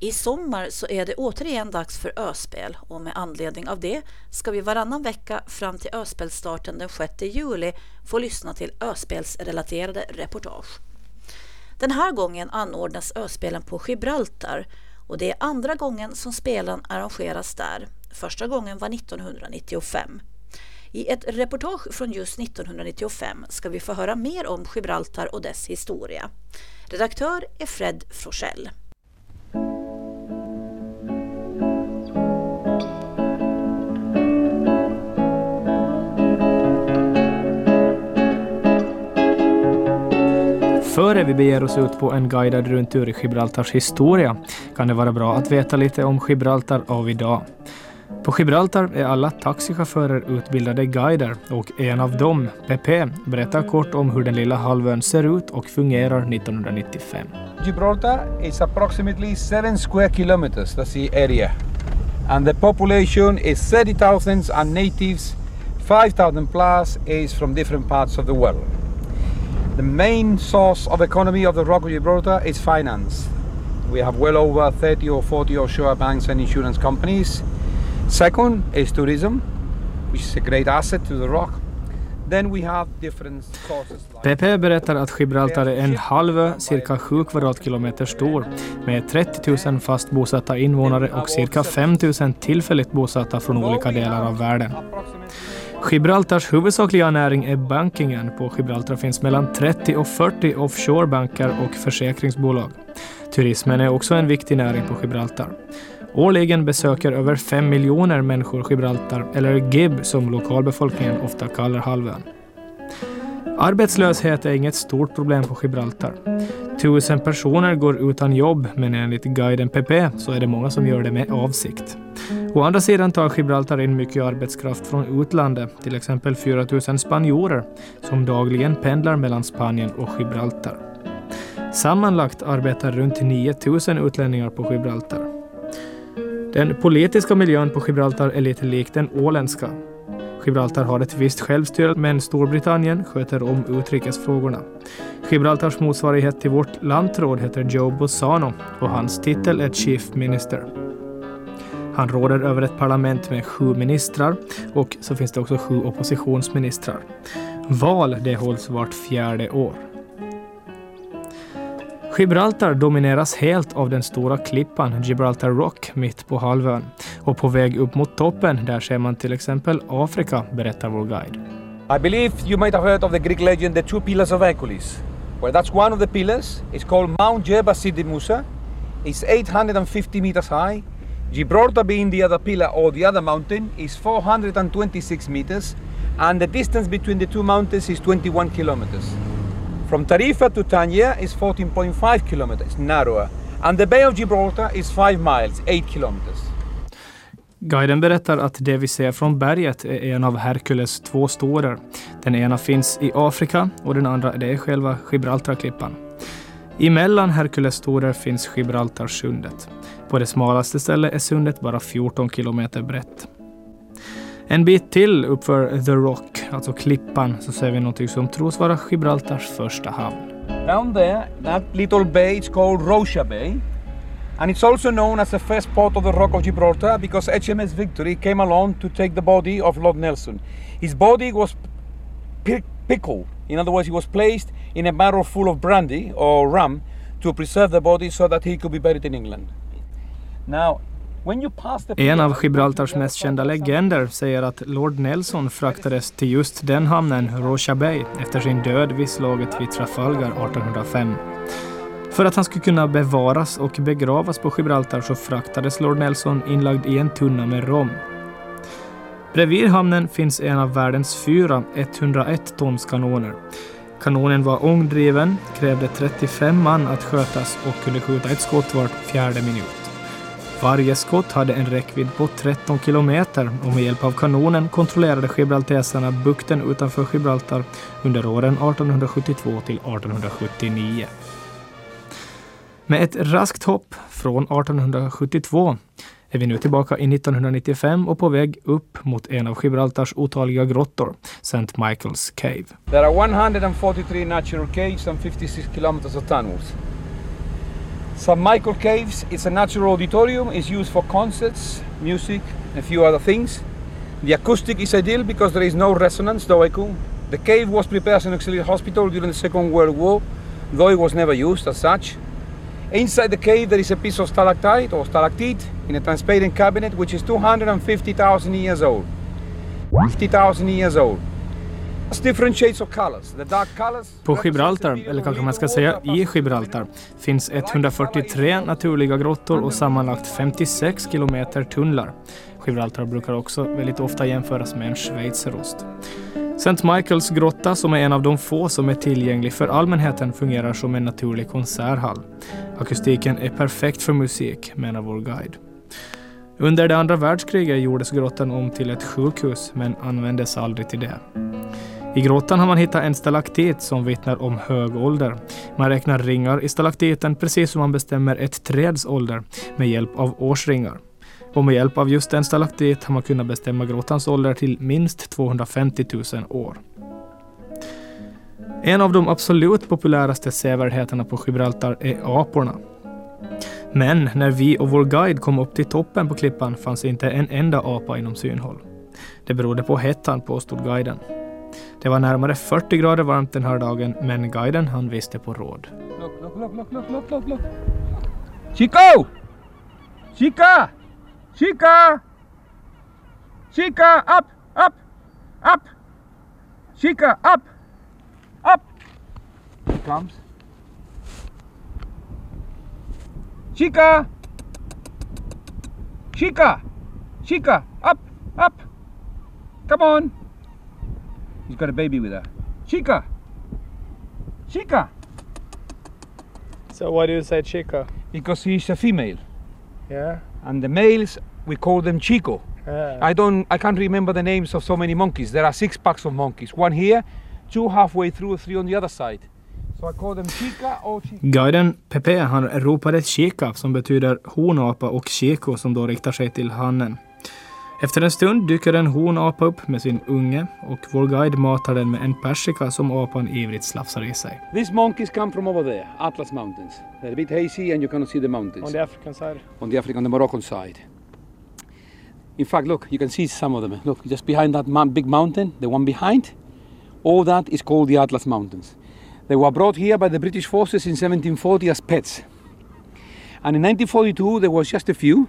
I sommar så är det återigen dags för öspel och med anledning av det ska vi varannan vecka fram till öspelstarten den 6 juli få lyssna till öspelsrelaterade reportage. Den här gången anordnas öspelen på Gibraltar och det är andra gången som spelen arrangeras där. Första gången var 1995. I ett reportage från just 1995 ska vi få höra mer om Gibraltar och dess historia. Redaktör är Fred Froschell. Före vi beger oss ut på en guidad rundtur i Gibraltars historia kan det vara bra att veta lite om Gibraltar av idag. På Gibraltar är alla taxichaufförer utbildade guider och en av dem, Pepe, berättar kort om hur den lilla halvön ser ut och fungerar 1995. Gibraltar is approximately 7 square kilometers, that's the area. And the population is 30,000 and natives 5,000 plus is from different parts of the world. The main source of economy of the Rock of Gibraltar is finance. We have well over 30 or 40 offshore banks and insurance companies. Second is tourism, which is a great asset to the rock. Then we have different sources. PP berättar att Gibraltar är en halvö, cirka 7 kvadratkilometer stor, med 30 000 fast bosatta invånare och cirka 5 000 tillfälligt bosatta från olika delar av världen. Gibraltars huvudsakliga näring är bankingen. På Gibraltar finns mellan 30 och 40 offshorebankar och försäkringsbolag. Turismen är också en viktig näring på Gibraltar. Årligen besöker över 5 miljoner människor Gibraltar, eller GIB som lokalbefolkningen ofta kallar halvön. Arbetslöshet är inget stort problem på Gibraltar. Tusen personer går utan jobb, men enligt guiden PP så är det många som gör det med avsikt. Å andra sidan tar Gibraltar in mycket arbetskraft från utlandet, till exempel 4 000 spanjorer som dagligen pendlar mellan Spanien och Gibraltar. Sammanlagt arbetar runt 9 000 utlänningar på Gibraltar. Den politiska miljön på Gibraltar är lite lik den åländska. Gibraltar har ett visst självstyre, men Storbritannien sköter om utrikesfrågorna. Gibraltars motsvarighet till vårt lantråd heter Joe Bossano och hans titel är Chief Minister. Han råder över ett parlament med sju ministrar och så finns det också sju oppositionsministrar. Val det hålls vart fjärde år. Gibraltar domineras helt av den stora klippan Gibraltar Rock mitt på halvön. Och på väg upp mot toppen, där ser man till exempel Afrika, berättar vår guide. I believe you might have heard of the Greek legend the two pillars of Hercules. Well, that's one of the pillars. It's called Mount Jebel Sidi Musa. It's 850 meters high. Gibraltar being the other pillar or the other mountain is 426 meters and the distance between the two mountains is 21 kilometers. From Tarifa to Tangier is 14.5 kilometers narrower and the Bay of Gibraltar is 5 miles, 8 kilometers. Guiden berättar att det vi ser från berget är en av Herkules två storer. Den ena finns i Afrika och den andra det är själva Gibraltarklippan. Emellan Herkules storer finns Gibraltarsundet. På det smalaste stället är sundet bara 14 kilometer brett. En bit till uppför The Rock, alltså klippan, så ser vi något som tros vara Gibraltars första hamn. Down there, that little bay is called Rocha Bay. And it's also known as the first port of the Rock of Gibraltar because HMS Victory came along to take the body of Lord Nelson. His body was pickled. In other words, he was placed in a barrel full of brandy or rum to preserve the body so that he could be buried in England. Now, en av Gibraltars mest kända legender säger att Lord Nelson fraktades till just den hamnen, Rocha Bay, efter sin död vid slaget vid Trafalgar 1805. För att han skulle kunna bevaras och begravas på Gibraltar så fraktades Lord Nelson inlagd i en tunna med rom. Bredvid hamnen finns en av världens fyra 101 tons kanoner. Kanonen var ångdriven, krävde 35 man att skötas och kunde skjuta ett skott vart fjärde minut. Varje skott hade en räckvidd på 13 kilometer och med hjälp av kanonen kontrollerade gibraltesarna bukten utanför Gibraltar under åren 1872 till 1879. Med ett raskt hopp från 1872 är vi nu tillbaka i 1995 och på väg upp mot en av Gibraltars otaliga grottor, St. Michael's Cave. There are 143 natural caves and 56 kilometers of tunnels. St. Michael Caves, it's a natural auditorium, it's used for concerts, music, a few other things. The acoustic is ideal because there is no resonance, though echo. The cave was prepared as an auxiliary hospital during the Second World War, though it was never used as such. Inside the cave there is a piece of stalactite or stalactite in a transparent cabinet which is 250,000 years old. 50,000 years old. På Gibraltar, eller kanske man ska säga i Gibraltar, finns 143 naturliga grottor och sammanlagt 56 kilometer tunnlar. Gibraltar brukar också väldigt ofta jämföras med en schweizerost. St. Michaels grotta, som är en av de få som är tillgänglig för allmänheten, fungerar som en naturlig konserthall. Akustiken är perfekt för musik, menar vår guide. Under det andra världskriget gjordes grottan om till ett sjukhus, men användes aldrig till det. I grottan har man hittat en stalaktit som vittnar om hög ålder. Man räknar ringar i stalaktiten precis som man bestämmer ett träds ålder med hjälp av årsringar. Och med hjälp av just en stalaktit har man kunnat bestämma grottans ålder till minst 250 000 år. En av de absolut populäraste sevärdheterna på Gibraltar är aporna. Men när vi och vår guide kom upp till toppen på klippan fanns inte en enda apa inom synhåll. Det berodde på hettan, påstod guiden. Det var närmare 40 grader varmt den här dagen, men guiden han visste på råd. Look, look, look, look, look, look, look. Chico! Chica! Chica! Chica! Up! Up! Up! Chica! Up! Up! Here comes. Chica! Chica! Chica! Up! Up! Come on! He's got a baby with her. Chica! Chica! So why do you say chica? Because she's a female. Yeah. and the males we call them chico Yeah. i don't i can't remember the names of so many monkeys there are six packs of monkeys one here two halfway through three on the other side so i call them chica or chica Guiden Pepe han ropade chica som betyder honapa och chico som då riktar sig till hannen. Efter en stund dyker en honapa upp med sin unge och vår guide matar den med en persika som apan ivrigt slafsar i sig. these monkeys come from over there atlas mountains. They're a bit hazy and you cannot see the mountains. African side? on the african on the moroccan side. In fact look you can see some of them. Look just behind that big mountain the one behind all that is called the atlas mountains. They were brought here by the british forces in 1740 as pets. And in 1942 there was just a few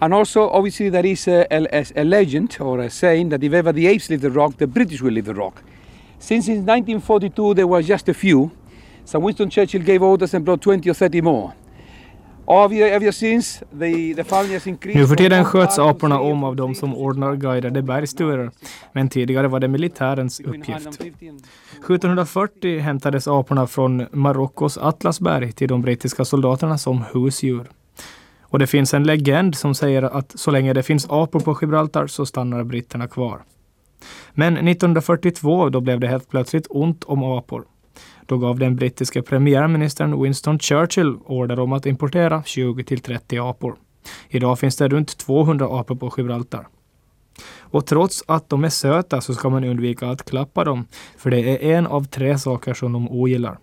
and also obviously there is a, a, a legend or a saying that if ever the apes leave the rock the british will leave the rock since in 1942 there were just a few so winston churchill gave orders and brought 20 or 30 more Nu för tiden sköts 1,000 aporna om av de som ordnar guidade bergsturer, men tidigare var det militärens uppgift. 1740 hämtades aporna från Marockos Atlasberg till de brittiska soldaterna som husdjur. Och det finns en legend som säger att så länge det finns apor på Gibraltar så stannar britterna kvar. Men 1942 då blev det helt plötsligt ont om apor. Då gav den brittiske premiärministern Winston Churchill order om att importera 20 till 30 apor. Idag finns det runt 200 apor på Gibraltar. Och trots att de är söta så ska man undvika att klappa dem, för det är en av tre saker som de ogillar.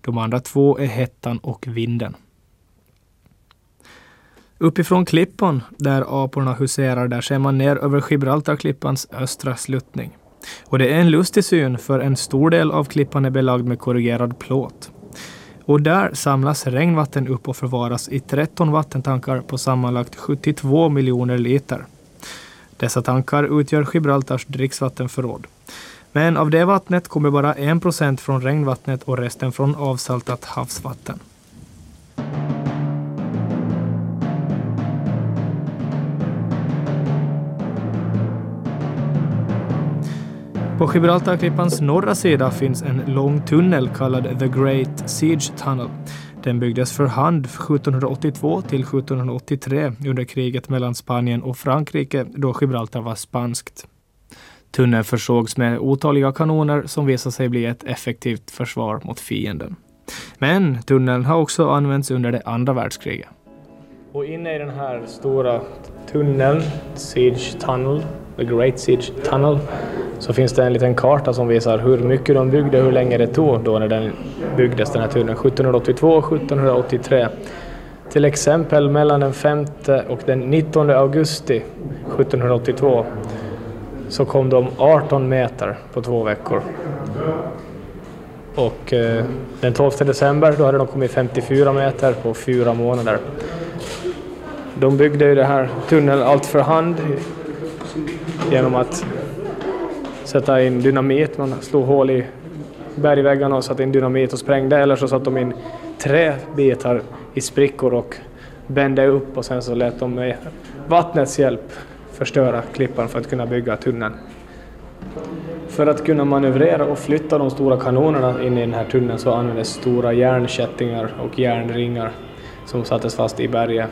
De andra två är hettan och vinden. Uppifrån klippan, där aporna huserar, där ser man ner över Gibraltarklippans östra sluttning. Och det är en lustig syn, för en stor del av klippan är belagd med korrugerad plåt. Och där samlas regnvatten upp och förvaras i 13 vattentankar på sammanlagt 72 miljoner liter. Dessa tankar utgör Gibraltars dricksvattenförråd. Men av det vattnet kommer bara 1 procent från regnvattnet och resten från avsaltat havsvatten. På Gibraltarklippans norra sida finns en lång tunnel kallad The Great Siege Tunnel. Den byggdes för hand 1782 till 1783 under kriget mellan Spanien och Frankrike då Gibraltar var spanskt. Tunneln försågs med otaliga kanoner som visade sig bli ett effektivt försvar mot fienden. Men tunneln har också använts under det andra världskriget. Och inne i den här stora tunneln, Siege Tunnel, The Great Siege Tunnel, så finns det en liten karta som visar hur mycket de byggde, hur länge det tog då när den byggdes, den här tunneln. 1782 och 1783. Till exempel mellan den 5 och den 19 augusti 1782 så kom de 18 meter på två veckor. Och eh, den 12 december då hade de kommit 54 meter på fyra månader. De byggde ju det här tunneln allt för hand genom att sätta in dynamit. Man slog hål i bergväggarna och satte in dynamit och sprängde eller så satte de in träbitar i sprickor och bände upp och sen så lät de med vattnets hjälp förstöra klippan för att kunna bygga tunneln. För att kunna manövrera och flytta de stora kanonerna in i den här tunneln så användes stora järnkättingar och järnringar som sattes fast i berget.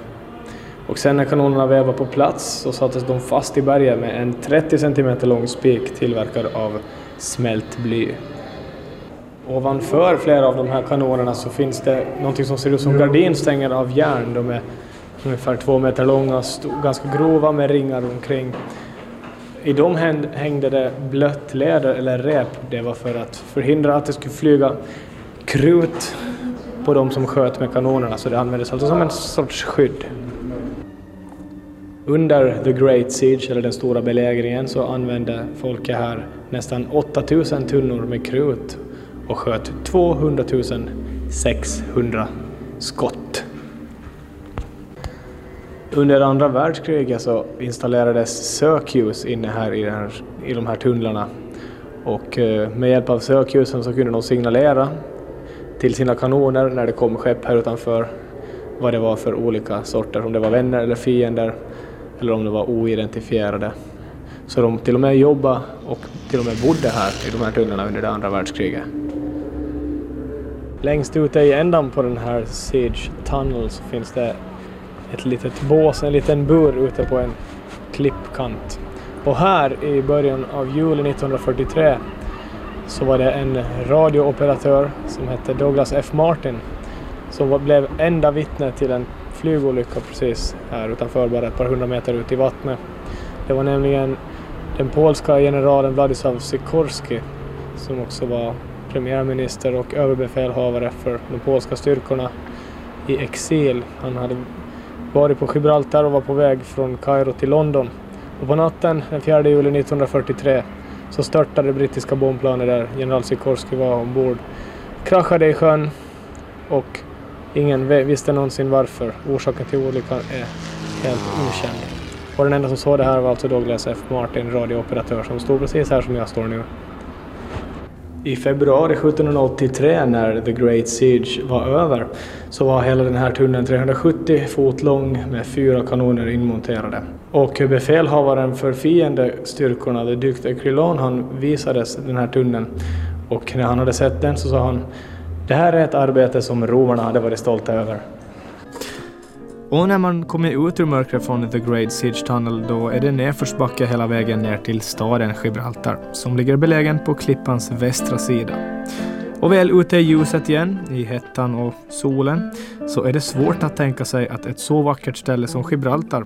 Och sen när kanonerna väl var på plats så sattes de fast i berget med en 30 cm lång spik tillverkad av smält bly. Ovanför flera av de här kanonerna så finns det någonting som ser ut som gardinstänger av järn. De är ungefär två meter långa, ganska grova med ringar omkring. I dem hängde det blött läder eller rep. Det var för att förhindra att det skulle flyga krut på de som sköt med kanonerna, så det användes alltså som en sorts skydd. Under the Great Siege, eller den stora belägringen, så använde folket här nästan 8000 tunnor med krut och sköt 200 600 skott. Under andra världskriget så installerades sökljus inne här i, här i de här tunnlarna och eh, med hjälp av sökljusen så kunde de signalera till sina kanoner när det kom skepp här utanför vad det var för olika sorter, om det var vänner eller fiender eller om de var oidentifierade. Så de till och med jobbade och till och med bodde här i de här tunnlarna under det andra världskriget. Längst ute i ändan på den här Siege Tunnel så finns det ett litet bås, en liten bur ute på en klippkant. Och här i början av juli 1943 så var det en radiooperatör som hette Douglas F. Martin som blev enda vittne till en flygolycka precis här utanför, bara ett par hundra meter ut i vattnet. Det var nämligen den polska generalen Władysław Sikorski som också var premiärminister och överbefälhavare för de polska styrkorna i exil. Han hade varit på Gibraltar och var på väg från Kairo till London. Och på natten den 4 juli 1943 så störtade det brittiska bombplanet där general Sikorski var ombord. Kraschade i sjön och ingen visste någonsin varför. Orsaken till olyckan är helt okänd. Och den enda som såg det här var alltså Douglas F. Martin, radiooperatör, som stod precis här som jag står nu. I februari 1783 när The Great Siege var över så var hela den här tunneln 370 fot lång med fyra kanoner inmonterade. Och befälhavaren för fiendestyrkorna, The Duc de Crillon, han visades den här tunneln och när han hade sett den så sa han det här är ett arbete som romarna hade varit stolta över. Och när man kommer ut ur mörkret från The Great Siege Tunnel då är det nedförsbacke hela vägen ner till staden Gibraltar som ligger belägen på klippans västra sida. Och väl ute i ljuset igen, i hettan och solen, så är det svårt att tänka sig att ett så vackert ställe som Gibraltar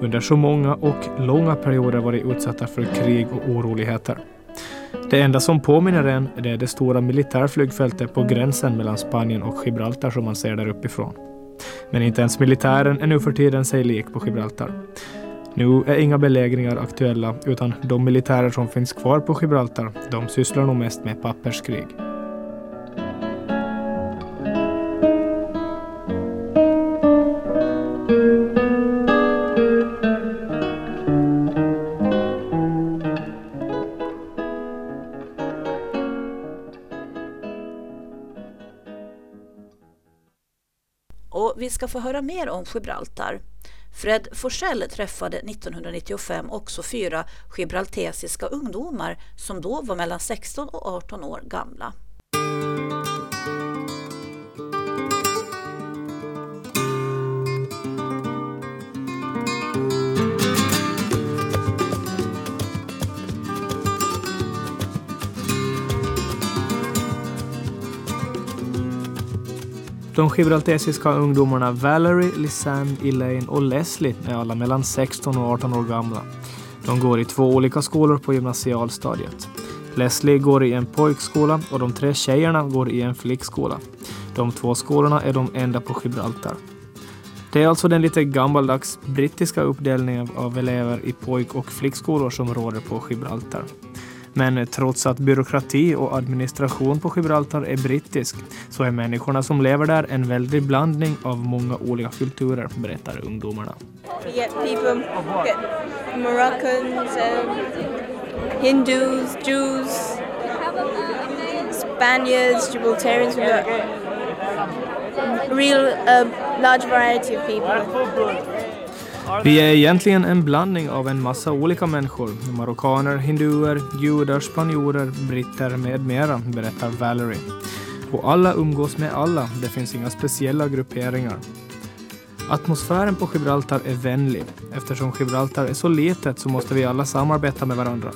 under så många och långa perioder varit utsatta för krig och oroligheter. Det enda som påminner en är det stora militärflygfältet på gränsen mellan Spanien och Gibraltar som man ser där uppifrån. Men inte ens militären är nu för tiden sig lik på Gibraltar. Nu är inga belägringar aktuella utan de militärer som finns kvar på Gibraltar, de sysslar nog mest med papperskrig. Ska få höra mer om Gibraltar. Fred Forsell träffade 1995 också fyra gibraltesiska ungdomar som då var mellan 16 och 18 år gamla. De gibraltesiska ungdomarna Valerie, Lisanne, Elaine och Leslie är alla mellan 16 och 18 år gamla. De går i två olika skolor på gymnasialstadiet. Leslie går i en pojkskola och de tre tjejerna går i en flickskola. De två skolorna är de enda på Gibraltar. Det är alltså den lite gammaldags brittiska uppdelningen av elever i pojk och flickskolor som råder på Gibraltar. Men trots att byråkrati och administration på Gibraltar är brittisk så är människorna som lever där en väldig blandning av många olika kulturer, berättar ungdomarna. You get people, get Moroccans, um, Hindus, Jews, Spaniards, Gibraltarians. Real uh, large variety of people. Vi är egentligen en blandning av en massa olika människor. Marockaner, hinduer, judar, spanjorer, britter med mera, berättar Valerie. Och alla umgås med alla, det finns inga speciella grupperingar. Atmosfären på Gibraltar är vänlig. Eftersom Gibraltar är så litet så måste vi alla samarbeta med varandra.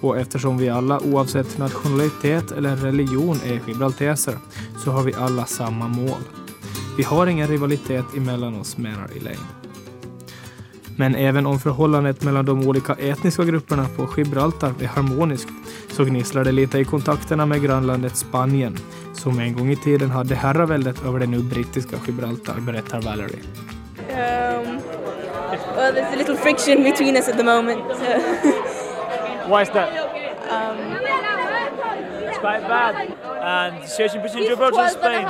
Och eftersom vi alla oavsett nationalitet eller religion är gibralteser så har vi alla samma mål. Vi har ingen rivalitet emellan oss, menar Elaine. Men även om förhållandet mellan de olika etniska grupperna på Gibraltar är harmoniskt så gnisslar det lite i kontakterna med grannlandet Spanien som en gång i tiden hade herraväldet över det nu brittiska Gibraltar, berättar Valerie. Um, well, there's a little friction between us at the moment. So. Why is that? um, It's quite bad. And the situation between Gibraltar and Spain.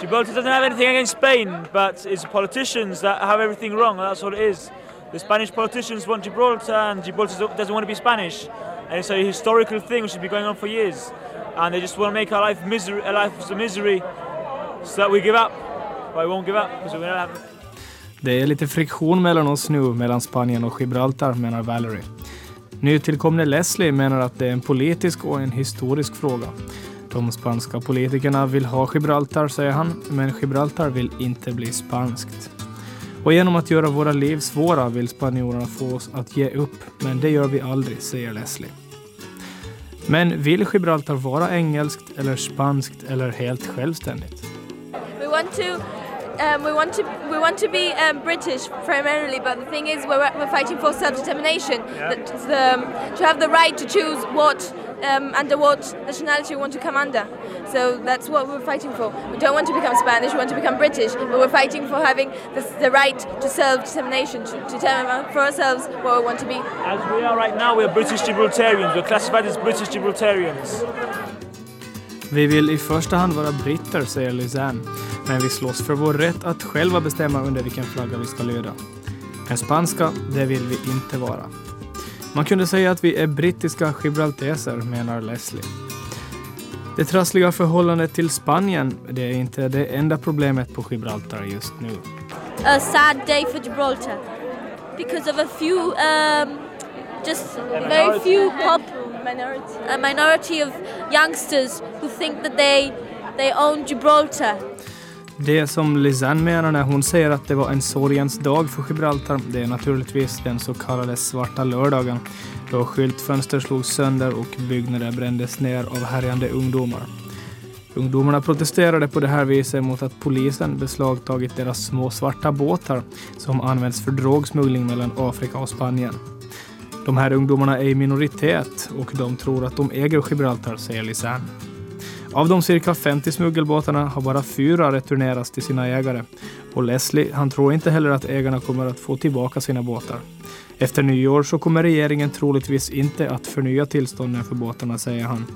Gibraltar doesn't have anything against Spain, but it's politicians that have everything wrong. That's what it is. The Spanish politicians want Gibraltar, and Gibraltar doesn't want to be Spanish. And it's a historical thing which has been going on for years. And they just want to make our life misery, a life a misery, so that we give up. But we won't give up because we don't have. Det är lite friktion mellan oss nu, mellan Spanien och Gibraltar, menar Valerie. Nytillkomne Leslie menar att det är en politisk och en historisk fråga. De spanska politikerna vill ha Gibraltar, säger han, men Gibraltar vill inte bli spanskt. Och genom att göra våra liv svåra vill spanjorerna få oss att ge upp, men det gör vi aldrig, säger Leslie. Men vill Gibraltar vara engelskt eller spanskt eller helt självständigt? we want to. Um, we want to we want to be um, British primarily, but the thing is, we're, we're fighting for self-determination. That um, to have the right to choose what um, under what nationality we want to come under. So that's what we're fighting for. We don't want to become Spanish. We want to become British, but we're fighting for having the, the right to self-determination to, to determine for ourselves what we want to be. As we are right now, we're British Gibraltarians. We're classified as British Gibraltarians. Vi vill i första hand vara britter, säger Lizanne, men vi slåss för vår rätt att själva bestämma under vilken flagga vi ska lyda. Men spanska, det vill vi inte vara. Man kunde säga att vi är brittiska gibralteser, menar Leslie. Det trassliga förhållandet till Spanien, det är inte det enda problemet på Gibraltar just nu. a sad day for Gibraltar because of a few, um, just very few pop Minority. a minority of youngsters who think that they they own Gibraltar. Det som Lisanne menar när hon säger att det var en sorgens dag för Gibraltar, det är naturligtvis den så kallade svarta lördagen, då skyltfönster slogs sönder och byggnader brändes ner av härjande ungdomar. Ungdomarna protesterade på det här viset mot att polisen beslagtagit deras små svarta båtar som används för drogsmuggling mellan Afrika och Spanien. De här ungdomarna är i minoritet och de tror att de äger Gibraltar, säger Lisanne. Av de cirka 50 smuggelbåtarna har bara fyra returnerats till sina ägare. Och Leslie, han tror inte heller att ägarna kommer att få tillbaka sina båtar. Efter nyår så kommer regeringen troligtvis inte att förnya tillstånden för båtarna, säger han.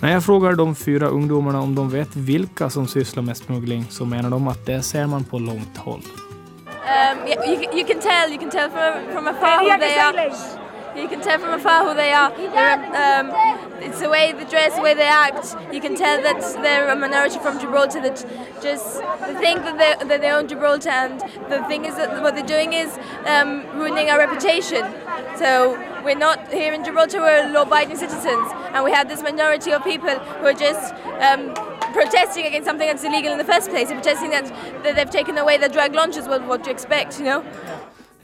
När jag frågar de fyra ungdomarna om de vet vilka som sysslar med smuggling så menar de att det ser man på långt håll. Um, yeah, you, can- you can tell. You can tell from, from afar who they are. You can tell from afar who they are. Um, it's the way they dress, the way they act. You can tell that they're a minority from Gibraltar that just they think that they, that they own Gibraltar. And the thing is that what they're doing is um, ruining our reputation. So we're not here in Gibraltar. We're law-abiding citizens, and we have this minority of people who are just. Um, protesting against something that's illegal in the first place, and protesting that, that they've taken away the drug launches. Well, what do you expect, you know?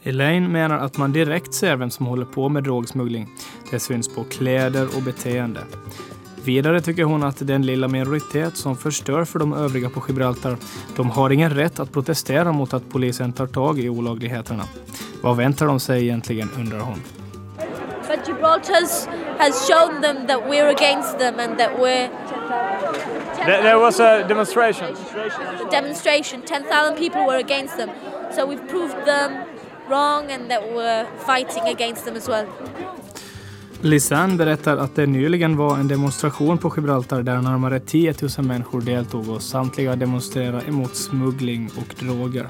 Elaine menar att man direkt ser vem som håller på med drogsmuggling. Det syns på kläder och beteende. Vidare tycker hon att den lilla minoritet som förstör för de övriga på Gibraltar, de har ingen rätt att protestera mot att polisen tar tag i olagligheterna. Vad väntar de sig egentligen, undrar hon. But Gibraltar has shown them that we're against them and that we're There, there was a demonstration. The demonstration, 10,000 people were against them. So we've proved them wrong and that we're fighting against them as well. Lisanne berättar att det nyligen var en demonstration på Gibraltar där närmare 10 000 människor deltog och samtliga demonstrerade emot smuggling och droger.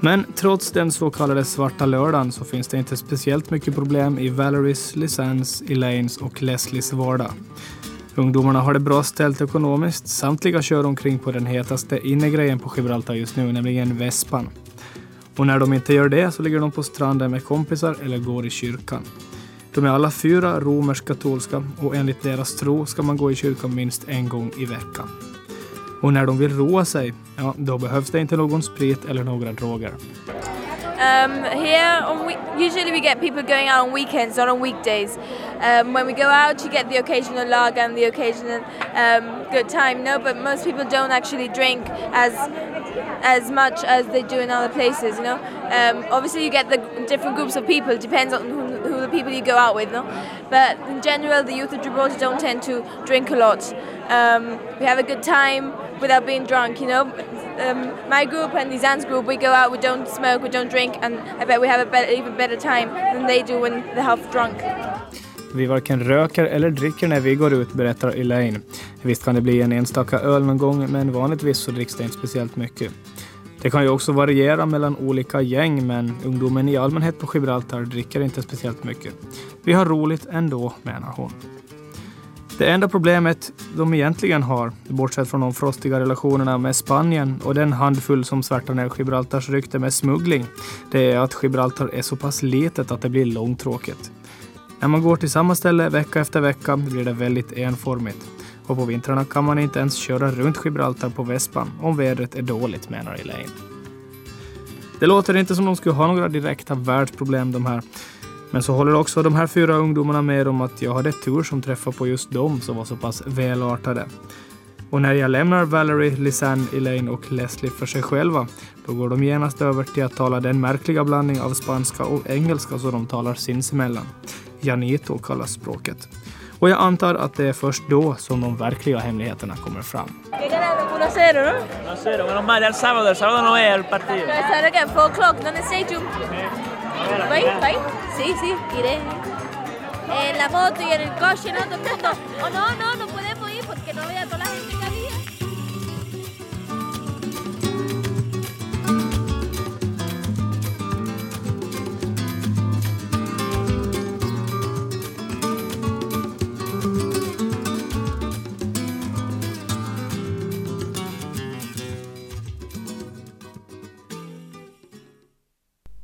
Men trots den så kallade svarta lördagen så finns det inte speciellt mycket problem i Valeries, Lisannes, Elaines och Leslies vardag. Ungdomarna har det bra ställt ekonomiskt. Samtliga kör omkring på den hetaste innegrejen på Gibraltar just nu, nämligen Vespan. Och när de inte gör det så ligger de på stranden med kompisar eller går i kyrkan. De är alla fyra romersk-katolska och enligt deras tro ska man gå i kyrkan minst en gång i veckan. Och när de vill roa sig, ja, då behövs det inte någon sprit eller några droger. Um, here, on we- usually we get people going out on weekends, not on weekdays. Um, when we go out, you get the occasional lager and the occasional um, good time. No, but most people don't actually drink as as much as they do in other places. You know, um, obviously you get the different groups of people. Depends on who, who the people you go out with. No, but in general, the youth of Gibraltar don't tend to drink a lot. Um, we have a good time without being drunk. You know, um, my group and Nizan's group, we go out, we don't smoke, we don't drink, and I bet we have a better, even better time than they do when they're half drunk. Vi varken röker eller dricker när vi går ut, berättar Elaine. Visst kan det bli en enstaka öl någon gång, men vanligtvis så dricks det inte speciellt mycket. Det kan ju också variera mellan olika gäng, men ungdomen i allmänhet på Gibraltar dricker inte speciellt mycket. Vi har roligt ändå, menar hon. Det enda problemet de egentligen har, bortsett från de frostiga relationerna med Spanien och den handfull som svärtar ner Gibraltars rykte med smuggling, det är att Gibraltar är så pass litet att det blir långtråkigt. När man går till samma ställe vecka efter vecka blir det väldigt enformigt. Och på vintrarna kan man inte ens köra runt Gibraltar på Vespan om vädret är dåligt, menar Elaine. Det låter inte som de skulle ha några direkta världsproblem de här. Men så håller också de här fyra ungdomarna med om att jag hade tur som träffade på just dem som var så pass välartade. Och när jag lämnar Valerie, Lisanne, Elaine och Leslie för sig själva, då går de genast över till att tala den märkliga blandning av spanska och engelska som de talar sinsemellan. Janito kallas språket. Och jag antar att det är först då som de verkliga hemligheterna kommer fram. 1-0, ¿no? No sé, menos mal, ya el sábado, el sábado no es el partido. Start again, 4 o'clock, ¿dónde stadium? ¿Vai? ¿Vai? Sí, sí, iré. En la moto y en el coche, ¿no? Oh, no, no, no podemos ir porque no vea toda la gente que había.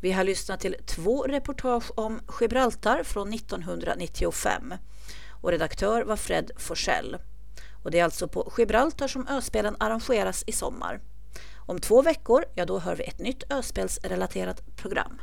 Vi har lyssnat till två reportage om Gibraltar från 1995 och redaktör var Fred Forsell. Och det är alltså på Gibraltar som öspelen arrangeras i sommar. Om två veckor, ja då hör vi ett nytt öspelsrelaterat program.